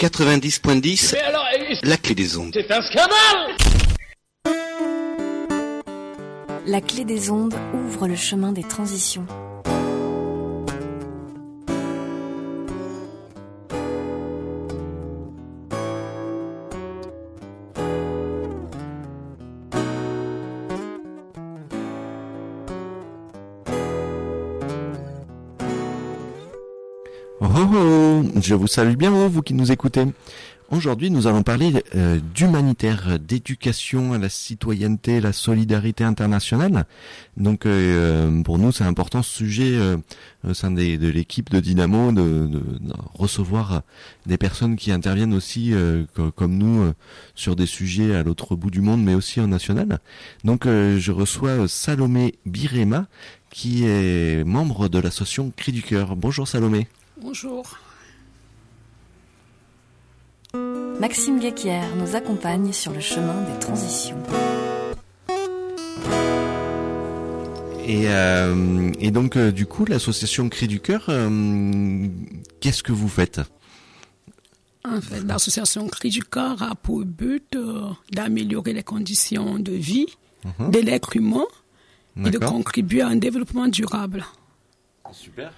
90.10, Mais alors, euh, la clé des ondes. c'est un scandale La clé des ondes ouvre le chemin des transitions. Je vous salue bien, vous qui nous écoutez. Aujourd'hui, nous allons parler euh, d'humanitaire, d'éducation à la citoyenneté, la solidarité internationale. Donc, euh, pour nous, c'est important ce sujet euh, au sein des- de l'équipe de Dynamo de, de- de recevoir des personnes qui interviennent aussi, euh, co- comme nous, euh, sur des sujets à l'autre bout du monde, mais aussi en national. Donc, euh, je reçois euh, Salomé Birema, qui est membre de l'association Cri du Cœur. Bonjour Salomé. Bonjour. Maxime Guéquière nous accompagne sur le chemin des transitions. Et, euh, et donc, euh, du coup, l'association Cri du Cœur, euh, qu'est-ce que vous faites? En fait, l'association Cri du Cœur a pour but euh, d'améliorer les conditions de vie de l'être humain et de Mhm. Contribuer à un développement durable. Super.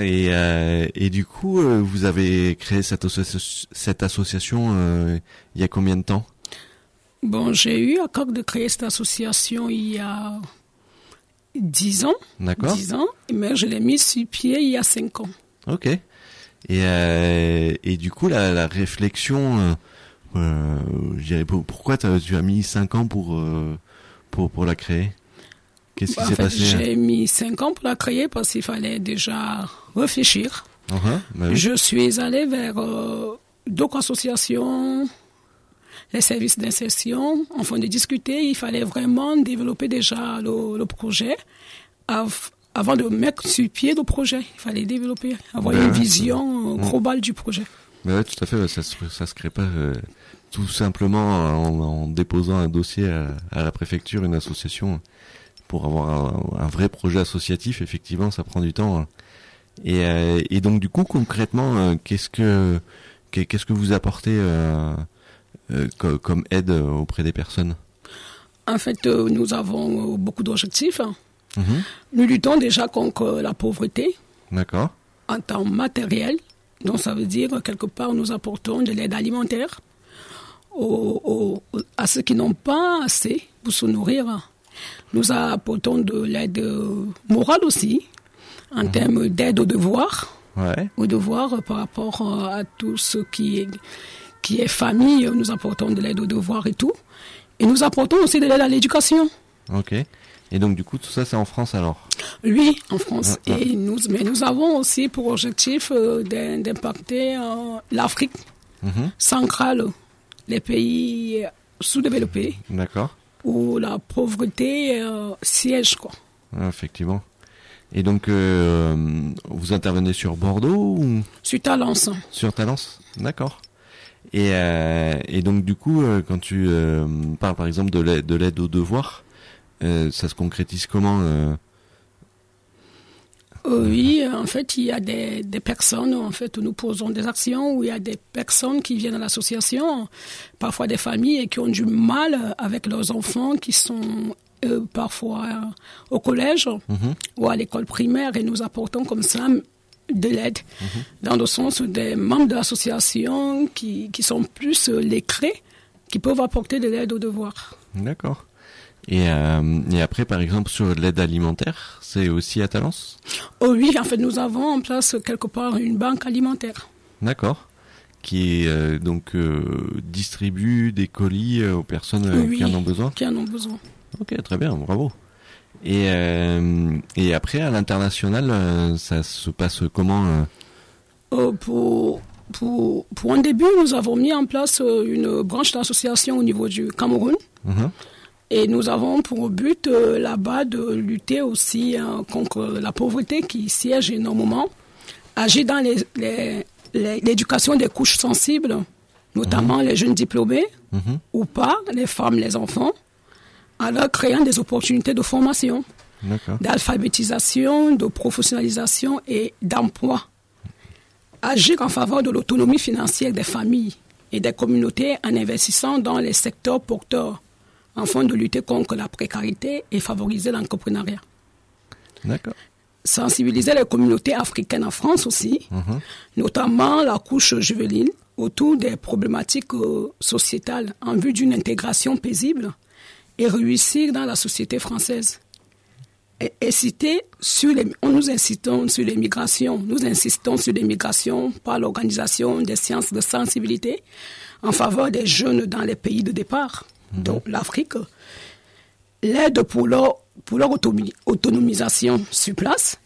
Et, euh, et du coup, euh, vous avez créé cette, associa- cette association euh, il y a combien de temps? Bon, j'ai eu à cœur de créer cette association il y a 10 ans. D'accord. 10 ans, mais je l'ai mise sur pied il y a 5 ans. Ok. Et, euh, et du coup, la, la réflexion, je dirais, pour- pourquoi tu as mis 5 ans pour, pour, pour la créer? Qu'est-ce qui s'est passé j'ai mis 5 ans pour la créer parce qu'il fallait déjà réfléchir. Uh-huh, bah oui. Je suis allée vers euh, d'autres associations, les services d'insertion, afin de discuter. Il fallait vraiment développer déjà le, le projet av- avant de mettre sur pied le projet. Il fallait développer, avoir Ben une vision euh, globale du projet. Mais ouais, tout à fait, ça ça se crée pas euh, tout simplement en, en déposant un dossier à, à la préfecture, une association, pour avoir un, un vrai projet associatif, effectivement, ça prend du temps. hein. Et, euh, et donc, du coup, concrètement, euh, qu'est-ce que qu'est- qu'est-ce que vous apportez euh, co- comme aide auprès des personnes? En fait, nous avons beaucoup d'objectifs. Mhm. Nous luttons déjà contre la pauvreté D'accord. en temps matériel. Donc, ça veut dire, quelque part, nous apportons de l'aide alimentaire aux- aux- à ceux qui n'ont pas assez pour se nourrir. Nous apportons de l'aide euh, morale aussi, en termes d'aide aux devoirs, Ouais. aux devoirs par rapport euh, à tout ce qui est, qui est famille. Nous apportons de l'aide aux devoirs et tout. Et nous apportons aussi de l'aide à l'éducation. Ok. Et donc, du coup, tout ça, c'est en France alors? Oui, en France. Ah, ah. Et nous, mais nous avons aussi pour objectif euh, d'im- d'impacter euh, l'Afrique Mhm. centrale, les pays sous-développés, D'accord. Où la pauvreté euh, siège. Quoi. Ah, effectivement. Et donc, euh, vous intervenez sur Bordeaux ou? À l'ensemble. Sur Talence D'accord. Et, euh, et donc du coup, quand tu parles par exemple de l'aide, de l'aide aux devoirs, ça se concrétise comment oui, euh, en fait, il y a des, des personnes, en fait, où nous posons des actions, où il y a des personnes qui viennent à l'association, parfois des familles, et qui ont du mal avec leurs enfants qui sont euh, parfois euh, au collège ou à l'école primaire, et nous apportons comme ça de l'aide, dans le sens des membres de l'association qui, qui sont plus euh, les crés, qui peuvent apporter de l'aide aux devoirs. D'accord. Et, euh, et après, par exemple, sur l'aide alimentaire, c'est aussi à Talence? Oh oui, en fait, nous avons en place quelque part une banque alimentaire. D'accord. Qui euh, donc euh, distribue des colis aux personnes euh, Oui. qui en ont besoin? qui en ont besoin. Ok, très bien, bravo. Et, et après, à l'international, ça se passe comment Euh, pour, pour, pour un début, nous avons mis en place une branche d'association au niveau du Cameroun. Mhm. Et nous avons pour but euh, là-bas de lutter aussi euh, contre la pauvreté qui siège énormément, agir dans les- les- les- l'éducation des couches sensibles, notamment les jeunes diplômés Mhm. ou pas, les femmes, les enfants, en leur créant des opportunités de formation, d'alphabétisation, de professionnalisation et d'emploi. Agir en faveur de l'autonomie financière des familles et des communautés en investissant dans les secteurs porteurs afin de lutter contre la précarité et favoriser l'entrepreneuriat. D'accord. Sensibiliser les communautés africaines en France aussi, Mhm. notamment la couche juvénile, autour des problématiques euh, sociétales en vue d'une intégration paisible et réussir dans la société française. Et, inciter sur les, nous incitons sur les migrations, nous insistons sur les migrations par l'organisation des séances de sensibilité en faveur des jeunes dans les pays de départ, donc l'Afrique, l'aide pour leur, pour leur automi- autonomisation sur place,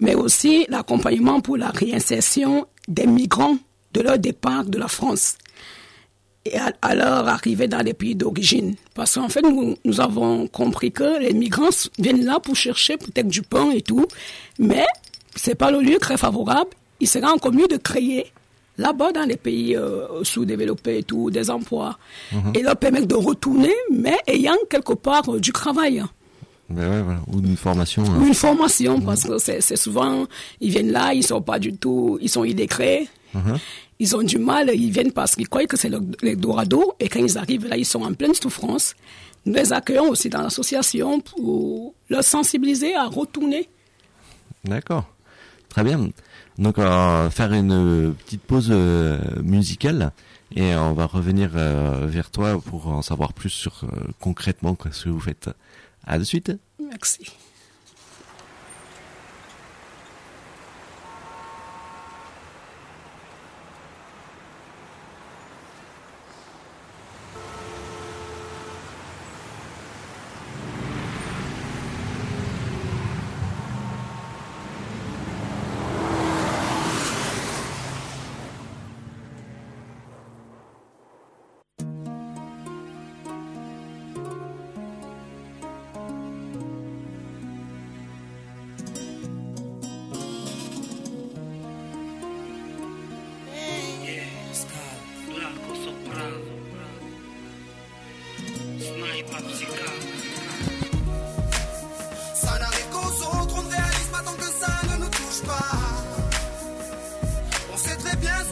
mais aussi l'accompagnement pour la réinsertion des migrants de leur départ de la France et à, à leur arrivée dans les pays d'origine. Parce qu'en fait, nous, nous avons compris que les migrants viennent là pour chercher peut-être du pain et tout, mais c'est pas le lieu très favorable. Il serait encore mieux de créer là-bas dans les pays euh, sous-développés et tout, des emplois, et leur permettre de retourner, mais ayant quelque part euh, du travail Ben ouais, voilà. Ou une formation. ou hein. une formation parce que c'est souvent ils viennent là ils sont pas du tout ils sont illettrés ils ont du mal ils viennent parce qu'ils croient que c'est le- l'Eldorado et quand ils arrivent là ils sont en pleine souffrance nous les accueillons aussi dans l'association pour leur sensibiliser à retourner D'accord. Très bien. Donc on va faire une euh, petite pause euh, musicale et on va revenir euh, vers toi pour en savoir plus sur concrètement ce que vous faites. À de suite. merci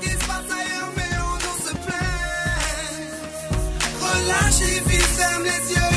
qui se. Relâche les yeux,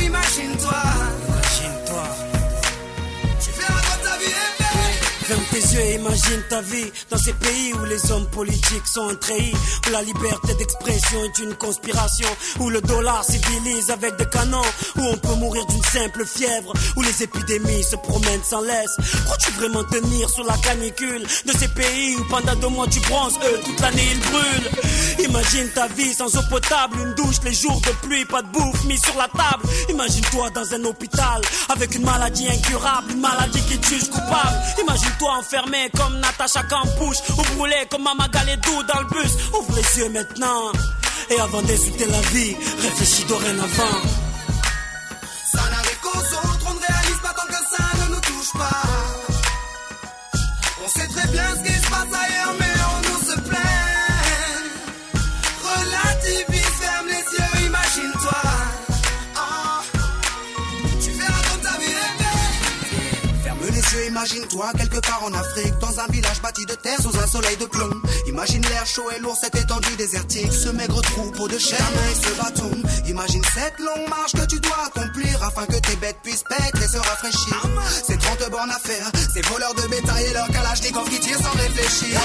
imagine ta vie dans ces pays où les hommes politiques sont trahis, où la liberté d'expression est une conspiration, où le dollar civilise avec des canons, où on peut mourir d'une simple fièvre, où les épidémies se promènent sans laisse. Crois-tu vraiment tenir sous la canicule de ces pays où pendant deux mois tu bronzes, eux toute l'année ils brûlent? Imagine ta vie sans eau potable, une douche les jours de pluie, pas de bouffe mise sur la table. Imagine-toi dans un hôpital avec une maladie incurable, une maladie qui te juge coupable. Imagine-toi enfermé comme Natacha Campouche ou brûlé comme Mama Galedou dans le bus. Ouvre les yeux maintenant. Et avant d'insulter la vie, réfléchis dorénavant. Ça n'arrive qu'aux autres, on ne réalise pas tant que ça ne nous touche pas. On sait très bien ce qui se passe ailleurs, imagine-toi quelque part en Afrique, dans un village bâti de terre sous un soleil de plomb. Imagine l'air chaud et lourd, cette étendue désertique, ce maigre troupeau de chair et ce bâton. Imagine cette longue marche que tu dois accomplir afin que tes bêtes puissent paître et se rafraîchir. Ces 30 bornes à faire, ces voleurs de bétail et leurs kalachnikov qui tirent sans réfléchir.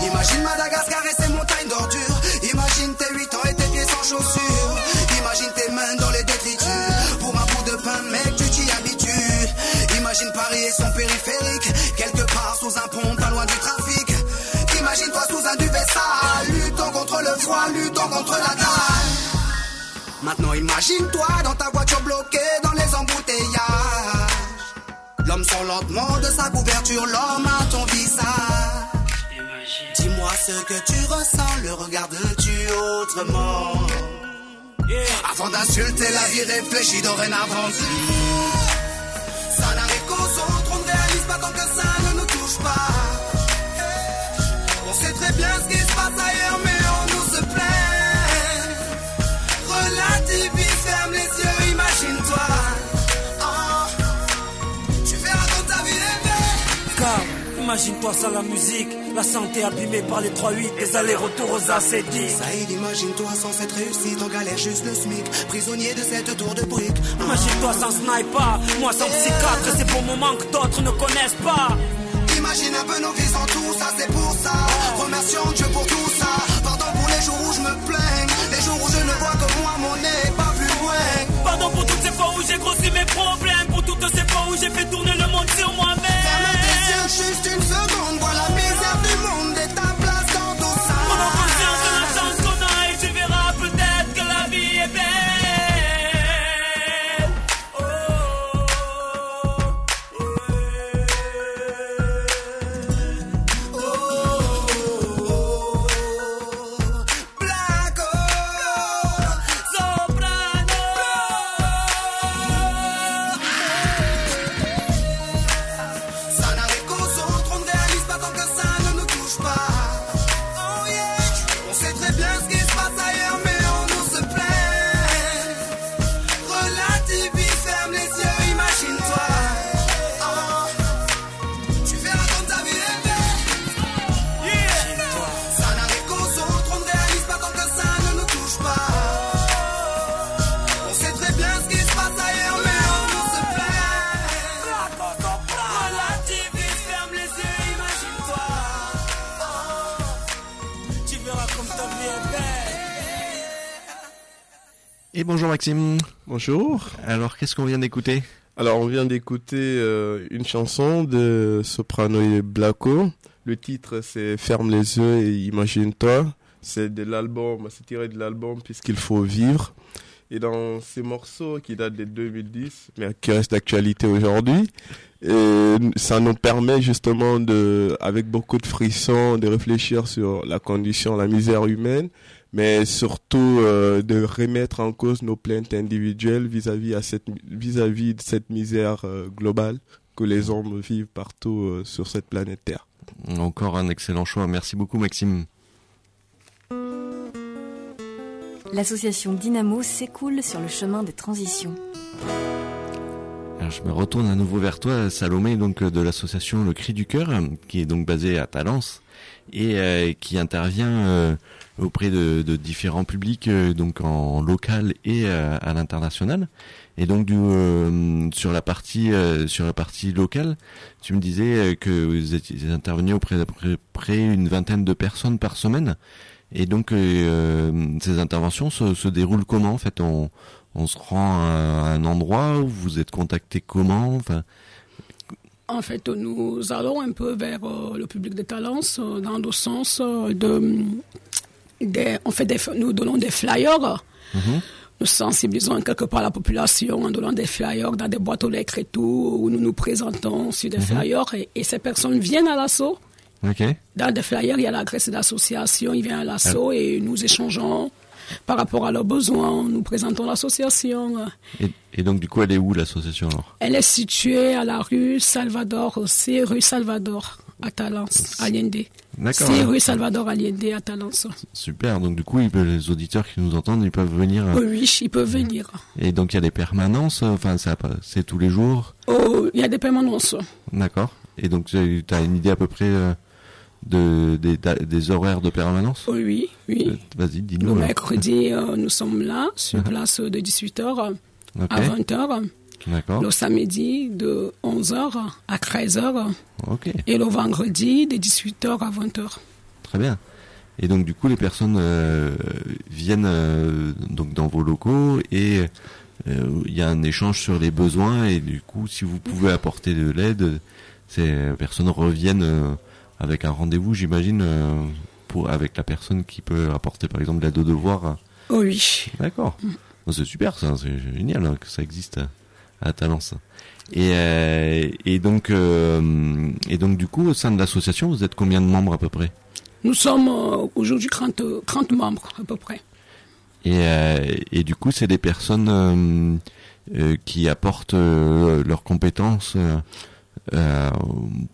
Imagine Madagascar et ses montagnes d'ordures. Imagine tes 8 ans et tes pieds sans chaussures. Imagine tes mains dans les détritus. Pour un bout de pain, mec. Imagine Paris et son périphérique. Quelque part sous un pont, pas loin du trafic. Imagine-toi sous un duvet sale. Luttons contre le froid, luttons contre la dalle. Maintenant imagine-toi dans ta voiture bloquée dans les embouteillages. L'homme sort lentement de sa couverture, l'homme à ton visage. Dis-moi ce que tu ressens, le regardes-tu autrement? Avant d'insulter la vie, réfléchis dorénavant. Ça On sait très bien ce qui se passe ailleurs, mais on nous se plaint. Relativise, ferme les yeux, imagine-toi. Ah. Tu verras quand ta vie est belle. Car Imagine-toi sans la musique, la santé abîmée par les 3-8, les allers-retours aux AC10. Saïd, imagine-toi sans cette réussite, en galère juste le SMIC, prisonnier de cette tour de briques. Imagine-toi sans sniper, moi sans psychiatre, c'est pour moment que d'autres ne connaissent pas. Imagine un peu nos vies sans tout ça, c'est pour ça. Remercions Dieu pour tout ça. Pardon pour les jours où je me plains, les jours où je ne vois que moi, mon nez, Et bonjour Maxime. Bonjour. Alors qu'est-ce qu'on vient d'écouter? Alors, on vient d'écouter euh, une chanson de Soprano et Blacko. Le titre, c'est Ferme les yeux et imagine-toi. C'est de l'album, c'est tiré de l'album Puisqu'il faut vivre. Et dans ces morceaux qui datent de 2010, mais qui restent d'actualité aujourd'hui, et ça nous permet justement de, avec beaucoup de frissons, de réfléchir sur la condition, la misère humaine, mais surtout euh, de remettre en cause nos plaintes individuelles vis-à-vis à cette vis-à-vis de cette misère euh, globale que les hommes vivent partout euh, sur cette planète Terre. Encore un excellent choix. Merci beaucoup Maxime. L'association Dynamo s'écoule sur le chemin des transitions. Alors, je me retourne à nouveau vers toi, Salomé, donc euh, de l'association Le Cri du Cœur, qui est donc basée à Talence et euh, qui intervient euh, auprès de, de différents publics, euh, donc en local et euh, à l'international. Et donc du, euh, sur la partie sur la partie locale, tu me disais que vous étiez intervenu auprès d'à peu près une vingtaine de personnes par semaine. Et donc ces interventions se, se déroulent comment en fait on se rend à un endroit où vous êtes contacté comment enfin, En fait, nous allons un peu vers euh, le public de Talence euh, dans le sens euh, de, des- on fait des, nous donnons des flyers. Nous sensibilisons quelque part la population en donnant des flyers dans des boîtes aux lettres et tout, où nous nous présentons sur des flyers et, et ces personnes viennent à l'assaut. Dans des flyers, il y a l'adresse de l'association, ils viennent à l'assaut et nous échangeons par rapport à leurs besoins. Nous présentons l'association. Et, et donc du coup, elle est où l'association alors? Elle est située à la rue Salvador, c'est rue Salvador à Talence, à Allende. D'accord. C'est rue Salvador Allende à Talence. Super. Donc du coup, ils peuvent- les auditeurs qui nous entendent, ils peuvent venir. euh, Oui, ils peuvent venir. Et donc il y a des permanences. euh, Enfin, c'est tous les jours? Oh, il y a des permanences. D'accord. Et donc tu as une idée à peu près euh, de des, horaires de permanence. Oui, oui. Euh, Vas-y, Le dis-nous. alors. mercredi, euh, nous sommes là, sur place de 18h Ok. à 20h. D'accord. Le samedi, de 11h à 13h. Ok. Et le vendredi, de 18h à 20h. Très bien. Et donc du coup, les personnes euh, viennent euh, donc dans vos locaux et euh, il y a un échange sur les besoins et du coup, si vous pouvez apporter de l'aide, ces personnes reviennent euh, avec un rendez-vous, j'imagine, euh, pour avec la personne qui peut apporter par exemple l'aide aux devoirs. Oh, oui. D'accord. Bon, c'est super, ça, c'est génial hein, que ça existe à, à Talence. Et, euh, et donc euh, et donc du coup, au sein de l'association, vous êtes combien de membres à peu près? Nous sommes euh, aujourd'hui 30, 30 membres à peu près. Et, euh, et du coup, c'est des personnes euh, euh, qui apportent euh, leurs compétences euh,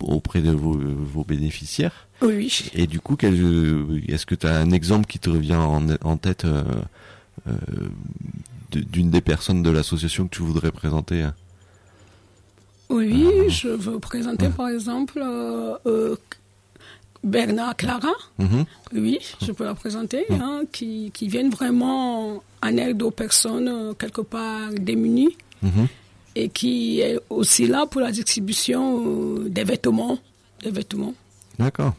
auprès de vos, vos bénéficiaires. Oui. Et du coup, est-ce que tu as un exemple qui te revient en, en tête euh, euh, d'une des personnes de l'association que tu voudrais présenter hein? Oui, je veux présenter par exemple Bernard Clara. Mhm. Oui, je peux la présenter, hein, qui, qui viennent vraiment en aide aux personnes quelque part démunies Mhm. Et qui est aussi là pour la distribution euh, des vêtements. Des vêtements. D'accord.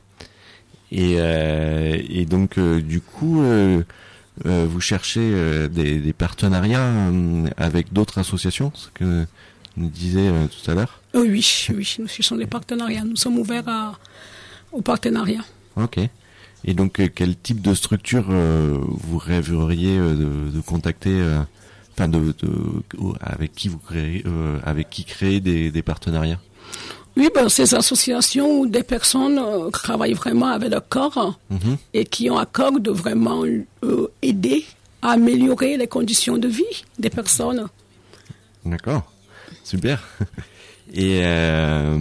Et, euh, et donc, euh, du coup, euh, vous cherchez des, des partenariats avec d'autres associations, ce que nous disait tout à l'heure? Oui, oui, nous cherchons des partenariats. Nous sommes ouverts à, aux partenariats. Ok. Et donc, quel type de structure vous rêveriez de, de contacter, enfin, de, de, avec qui vous créez, euh, avec qui créer des, des partenariats Oui, ben, ces associations où des personnes euh, travaillent vraiment avec le corps Mhm. et qui ont à cœur de vraiment euh, aider à améliorer les conditions de vie des personnes. D'accord, super. Et, euh,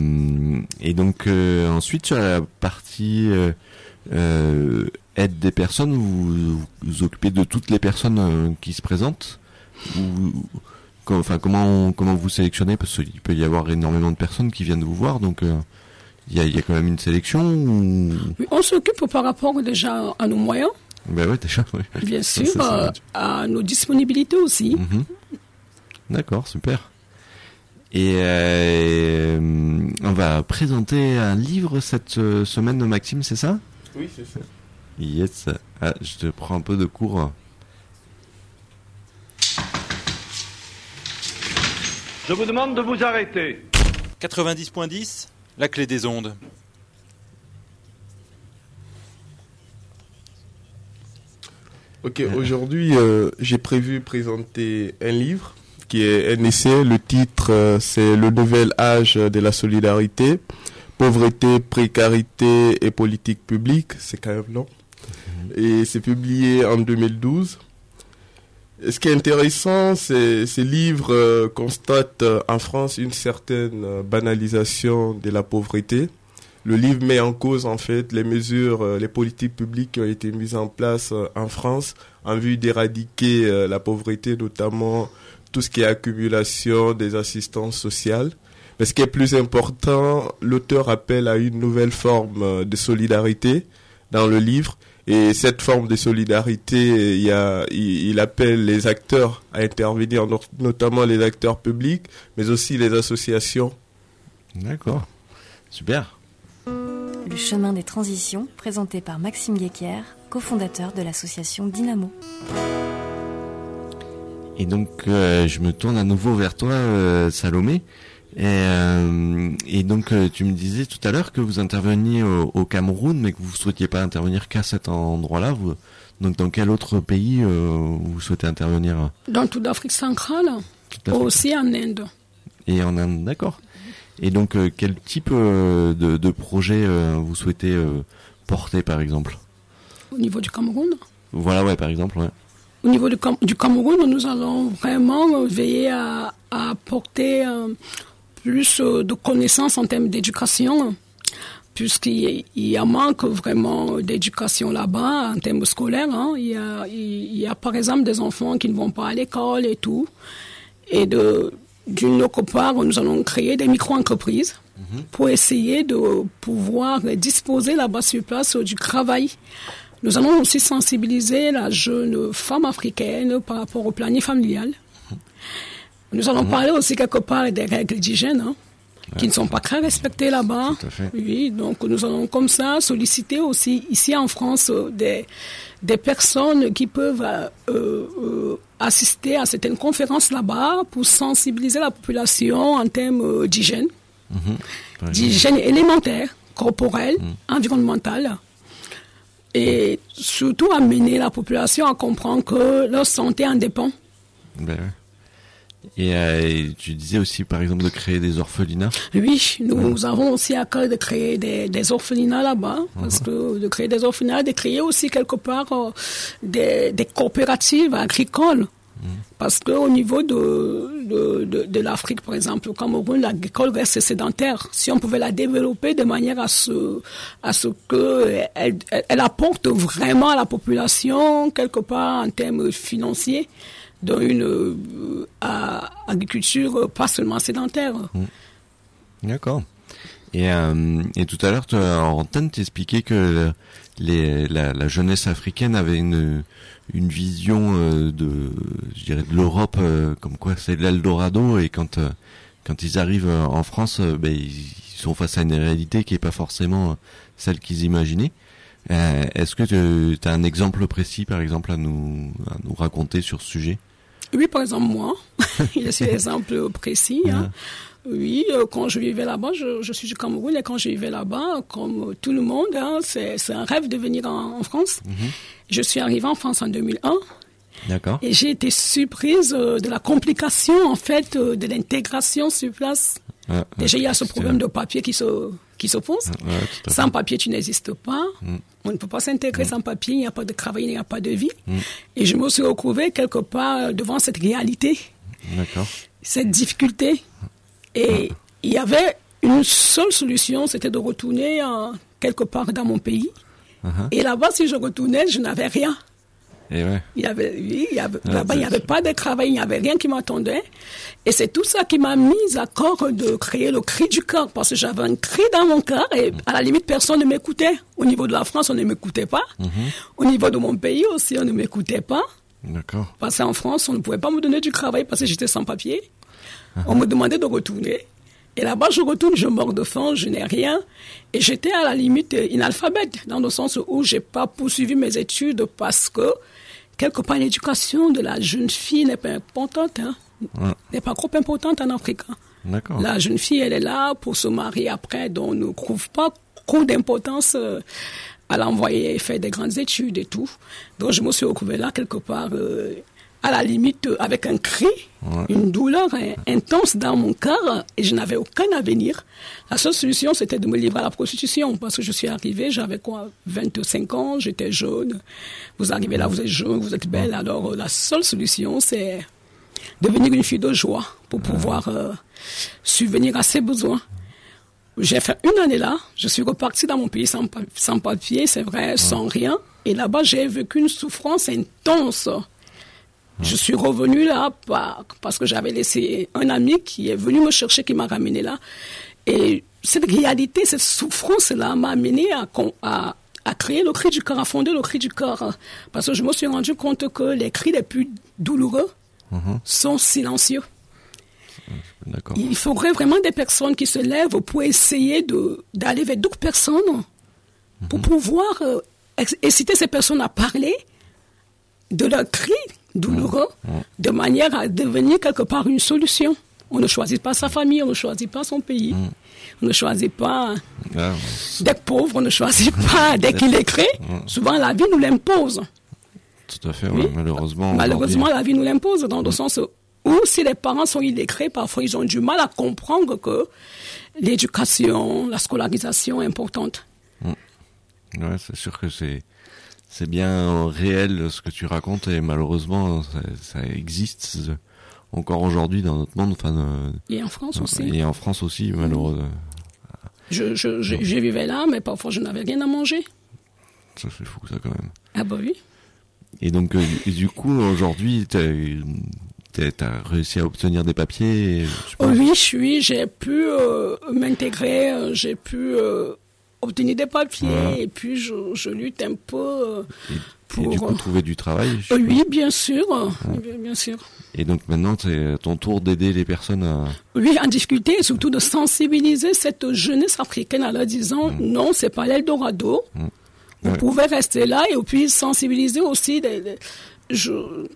et donc ensuite sur la partie aide des personnes, vous vous vous occupez de toutes les personnes qui se présentent ou, Enfin, comment comment vous sélectionnez? Parce qu'il peut y avoir énormément de personnes qui viennent vous voir, donc euh, il y, a, il y a quand même une sélection. Ou... Oui, on s'occupe par rapport déjà à nos moyens, Ben ouais, déjà. ouais. bien Ça, sûr, ça, ça va. euh, à nos disponibilités aussi. Mhm. D'accord, super. Et euh, on va présenter un livre cette semaine, Maxime, c'est ça? Oui, c'est ça. Yes. Ah, je te prends un peu de cours. Je vous demande de vous arrêter. 90.10, la clé des ondes. Ok, aujourd'hui, euh, j'ai prévu présenter un livre qui est un essai. Le titre, euh, c'est Le nouvel âge de la solidarité, pauvreté, précarité et politique publique. C'est quand même long. Et c'est publié en 2012. Ce qui est intéressant, c'est ce livre euh, constate euh, en France une certaine euh, banalisation de la pauvreté. Le livre met en cause en fait les mesures, les politiques publiques qui ont été mises en place en France en vue d'éradiquer la pauvreté, notamment tout ce qui est accumulation des assistances sociales. Mais ce qui est plus important, l'auteur appelle à une nouvelle forme de solidarité dans le livre. Et cette forme de solidarité, il, y a, il, il appelle les acteurs à intervenir, not- notamment les acteurs publics, mais aussi les associations. D'accord. Super. Le chemin des transitions, présenté par Maxime Guéquière, cofondateur de l'association Dynamo. Et donc, euh, je me tourne à nouveau vers toi, euh, Salomé. Et, euh, et donc, euh, tu me disais tout à l'heure que vous interveniez au, au Cameroun, mais que vous souhaitiez pas intervenir qu'à cet endroit-là. Vous, donc, dans quel autre pays euh, vous souhaitez intervenir? Dans toute l'Afrique centrale, Tout aussi en Inde. Et en Inde, d'accord. Et donc, euh, quel type de, de projet vous souhaitez porter, par exemple? Au niveau du Cameroun. Voilà, ouais, par exemple, ouais. Au niveau du, Cam- du Cameroun, nous allons vraiment veiller à, euh, plus euh, de connaissances en termes d'éducation, puisqu'il y, a manque vraiment d'éducation là-bas en termes scolaires. hein. Il, y a, il y a par exemple des enfants qui ne vont pas à l'école et tout. Et de d'une autre part, nous allons créer des micro-entreprises pour essayer de pouvoir disposer là-bas sur place du travail. Nous allons aussi sensibiliser la jeune femme africaine par rapport au planning familial. Nous allons parler aussi quelque part des règles d'hygiène, hein, qui ne sont pas très respectées là-bas. Oui, donc nous allons comme ça solliciter aussi ici en France euh, des, des personnes qui peuvent euh, euh, assister à certaines conférences là-bas pour sensibiliser la population en termes d'hygiène, exemple. d'hygiène élémentaire, corporelle, environnementale. Et surtout amener la population à comprendre que leur santé en dépend. Ben. Et, euh, et tu disais aussi, par exemple, de créer des orphelinats. Oui, nous avons aussi à cœur de créer des, des orphelinats là-bas, parce que de créer des orphelinats, de créer aussi quelque part euh, des, des coopératives agricoles. Parce qu'au niveau de, de, de, de l'Afrique, par exemple, au Cameroun, l'agricole reste sédentaire. Si on pouvait la développer de manière à ce, à ce que elle, elle, elle apporte vraiment à la population, quelque part en termes financiers, dans une euh, agriculture pas seulement sédentaire. D'accord. Et, euh, et tout à l'heure, en antenne, t'expliquais que les, la, la jeunesse africaine avait une, une vision euh, de, je dirais, de l'Europe euh, comme quoi c'est l'Eldorado et quand euh, quand ils arrivent euh, en France, euh, ben, ils, sont face à une réalité qui est pas forcément euh, celle qu'ils imaginaient. Euh, Est-ce que tu as un exemple précis, par exemple, à nous, à nous raconter sur ce sujet? Oui, par exemple, moi, je suis l'exemple précis. Hein. Oui, euh, quand je vivais là-bas, je, je suis du Cameroun et quand je vivais là-bas, comme tout le monde, hein, c'est un rêve de venir en, en France. Je suis arrivée en France en 2001 D'accord. et j'ai été surprise euh, de la complication, en fait, euh, de l'intégration sur place. Ouais, Déjà, il y a ce problème de papier qui se, qui se pose. Sans papier, tu n'existes pas. On ne peut pas s'intégrer sans papier. Il n'y a pas de travail, il n'y a pas de vie. Et je me suis retrouvée quelque part devant cette réalité, cette difficulté. Et il y avait une seule solution, c'était de retourner euh, quelque part dans mon pays. Uh-huh. Et là-bas, si je retournais, je n'avais rien. Et ouais. Il y avait, oui, il y avait, Ah, là-bas, il n'y avait pas de travail, il n'y avait rien qui m'attendait. Et c'est tout ça qui m'a mise à corps de créer le cri du cœur, parce que j'avais un cri dans mon cœur et à la limite, personne ne m'écoutait. Au niveau de la France, on ne m'écoutait pas. Au niveau de mon pays aussi, on ne m'écoutait pas. D'accord. Parce qu'en France, on ne pouvait pas me donner du travail parce que j'étais sans papier. On me demandait de retourner. Et là-bas, je retourne, je meurs de faim, je n'ai rien. Et j'étais à la limite inalphabète, dans le sens où j'ai pas poursuivi mes études parce que, quelque part, l'éducation de la jeune fille n'est pas importante, hein. Ouais. N'est pas trop importante en Afrique. hein. D'accord. La jeune fille, elle est là pour se marier après, donc on ne trouve pas trop d'importance euh, à l'envoyer faire des grandes études et tout. Donc je me suis retrouvée là quelque part, euh, à la limite, euh, avec un cri, Ouais. une douleur intense dans mon cœur, et je n'avais aucun avenir. La seule solution, c'était de me livrer à la prostitution, parce que je suis arrivée, j'avais quoi, 25 ans, j'étais jeune. Vous arrivez là, vous êtes jeune, vous êtes belle, alors euh, la seule solution, c'est devenir une fille de joie pour pouvoir euh, subvenir à ses besoins. J'ai fait une année là, je suis repartie dans mon pays sans, sans papier, c'est vrai, sans rien. Et là-bas, j'ai vécu une souffrance intense. Je suis revenue là par- parce que j'avais laissé un ami qui est venu me chercher, qui m'a ramené là. Et cette réalité, cette souffrance-là m'a amené à, con- à, à créer le cri du cœur, à fonder le cri du cœur. Parce que je me suis rendu compte que les cris les plus douloureux sont silencieux. D'accord. Il faudrait vraiment des personnes qui se lèvent pour essayer de d'aller vers d'autres personnes pour pouvoir euh, inciter ces personnes à parler de leurs cris douloureux de manière à devenir quelque part une solution. On ne choisit pas sa famille, on ne choisit pas son pays, on ne choisit pas Ah, d'être pauvre, on ne choisit pas d'être illettré. Souvent, la vie nous l'impose. tout à fait. Oui. ouais, malheureusement. Malheureusement, la vie nous l'impose dans le sens où si les parents sont illettrés, parfois ils ont du mal à comprendre que l'éducation, la scolarisation est importante. Ouais, c'est sûr que c'est c'est bien réel ce que tu racontes et malheureusement ça, ça existe encore aujourd'hui dans notre monde, enfin euh, Et en France aussi. et en France aussi malheureusement. Je, je, je, je vivais là, mais parfois je n'avais rien à manger. Ça c'est fou ça quand même. Ah bah oui. Et donc euh, du coup aujourd'hui t'as- t'as réussi à obtenir des papiers. et, je sais pas. Oui, je suis, j'ai pu euh, m'intégrer, j'ai pu euh, obtenir des papiers, et puis je, je lutte un peu euh, pour... et du coup trouver du travail. je Euh, oui, bien sûr, bien, bien sûr. Et donc maintenant c'est ton tour d'aider les personnes à. Oui, en difficulté et surtout de sensibiliser cette jeunesse africaine en leur disant non, c'est pas l'Eldorado. Vous Ouais. pouvez rester là et puis sensibiliser aussi des, des- je-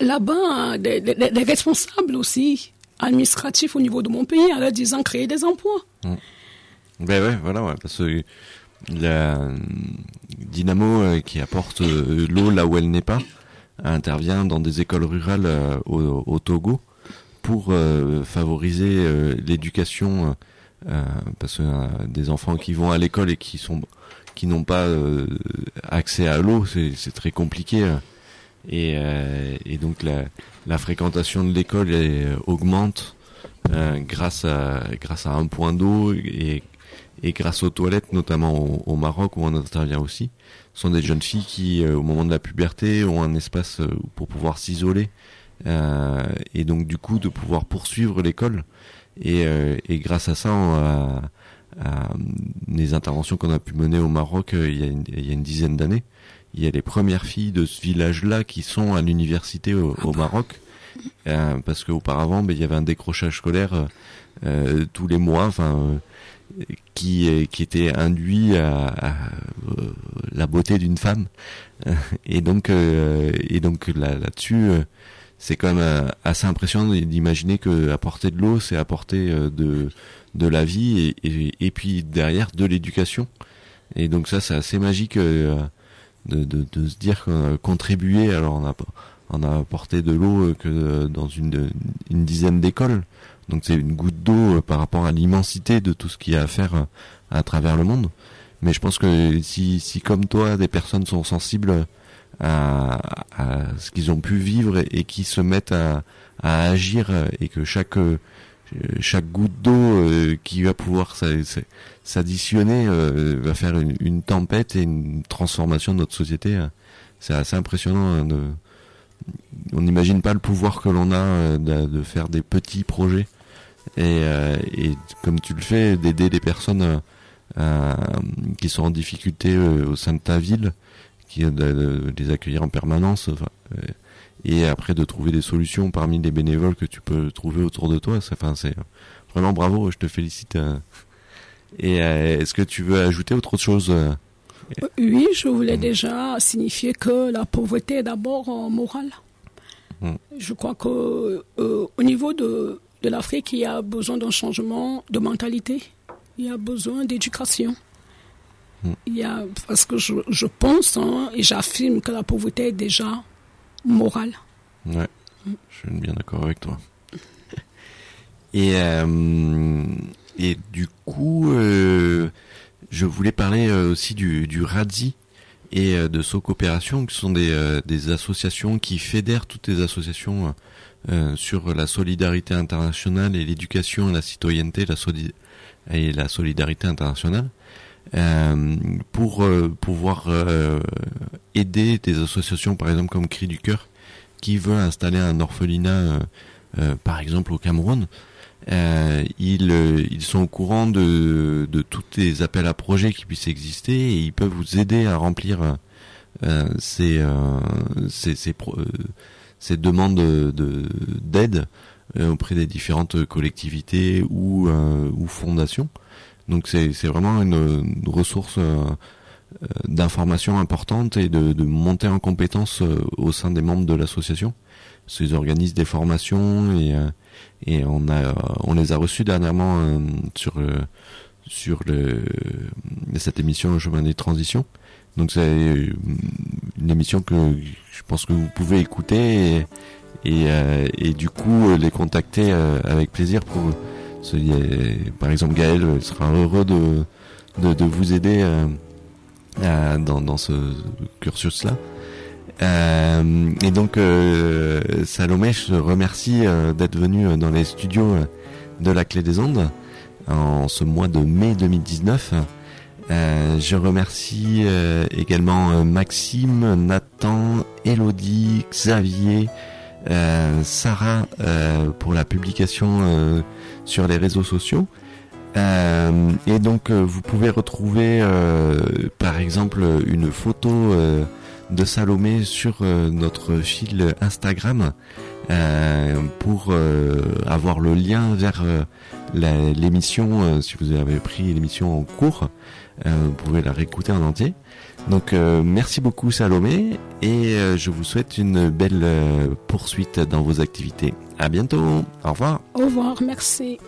là-bas des, des- des responsables aussi administratifs au niveau de mon pays en leur disant créer des emplois. Ben ouais, voilà, ouais, parce que la Dynamo euh, qui apporte euh, l'eau là où elle n'est pas intervient dans des écoles rurales euh, au, au Togo pour favoriser l'éducation parce que des enfants qui vont à l'école et qui sont qui n'ont pas accès à l'eau, c'est très compliqué. Et, et donc la, la fréquentation de l'école augmente grâce à grâce à un point d'eau et, et grâce aux toilettes, notamment au, Maroc où on intervient aussi, sont des jeunes filles qui, euh, au moment de la puberté, ont un espace euh, pour pouvoir s'isoler euh, et donc du coup de pouvoir poursuivre l'école. Et, et grâce à ça, on à les interventions qu'on a pu mener au Maroc il y a une, il y a une dizaine d'années, il y a les premières filles de ce village-là qui sont à l'université au, au Maroc. Euh, parce qu'auparavant, ben, il y avait un décrochage scolaire euh, tous les mois, enfin, qui, qui était induit à, à la beauté d'une femme. Et donc, et donc là, là-dessus, c'est quand même assez impressionnant d'imaginer que apporter de l'eau, c'est apporter de de la vie et, et, et puis derrière de l'éducation. Et donc ça, c'est assez magique de, de, de, se dire qu'on a contribué. Alors on a on a apporté de l'eau que dans une, une dizaine d'écoles. Donc c'est une goutte d'eau par rapport à l'immensité de tout ce qu'il y a à faire à travers le monde. Mais je pense que si, si comme toi, des personnes sont sensibles à, à ce qu'ils ont pu vivre et, qui se mettent à, à, agir et que chaque chaque goutte d'eau euh, qui va pouvoir s'additionner euh, va faire une, tempête et une transformation de notre société. C'est assez impressionnant. On n'imagine pas le pouvoir que l'on a euh, de, faire des petits projets et, et comme tu le fais, d'aider des personnes qui sont en difficulté au sein de ta ville, qui de, de les accueillir en permanence. Enfin, et après de trouver des solutions parmi les bénévoles que tu peux trouver autour de toi. Enfin, c'est vraiment bravo, je te félicite. Euh. Et euh, est-ce que tu veux ajouter autre chose euh? Oui, je voulais déjà signifier que la pauvreté est d'abord morale. Hmm. Je crois que au niveau de, de l'Afrique, il y a besoin d'un changement de mentalité. Il y a besoin d'éducation. Hmm. Il y a, parce que je, je pense hein, et j'affirme que la pauvreté est déjà morale. Ouais, je suis bien d'accord avec toi. Et, euh, et du coup, euh, je voulais parler euh, aussi du, du RADZI et de So Coopération, qui sont des, des associations qui fédèrent toutes les associations sur la solidarité internationale et l'éducation et la citoyenneté la et la solidarité internationale. Euh, pour euh, pouvoir euh, aider des associations, par exemple comme Cri du Cœur, qui veut installer un orphelinat, par exemple au Cameroun. ils, ils sont au courant de, de tous les appels à projets qui puissent exister et ils peuvent vous aider à remplir ces, ces, ces, ces, demandes d'aide de, auprès des différentes collectivités ou, ou fondations. Donc c'est vraiment une, ressource euh, euh, d'information importante et de, de, monter en compétence euh, au sein des membres de l'association. Ils organisent des formations et, et on a on les a reçus dernièrement sur sur le cette émission Le chemin des transitions. Donc c'est une émission que je pense que vous pouvez écouter et, et, et du coup les contacter avec plaisir pour par exemple, Gaël sera heureux de, de, vous aider euh, dans, dans ce cursus-là. Euh, et donc, euh, Salomé, je remercie d'être venu dans les studios de la Clé des Ondes en ce mois de mai 2019. Je remercie également Maxime, Nathan, Elodie, Xavier, Sarah pour la publication sur les réseaux sociaux. Euh, et donc euh, vous pouvez retrouver euh, par exemple une photo de Salomé sur notre fil Instagram pour avoir le lien vers l'émission si vous avez pris l'émission en cours vous pouvez la réécouter en entier donc merci beaucoup Salomé et je vous souhaite une belle poursuite dans vos activités à bientôt. Au revoir. Au revoir, merci.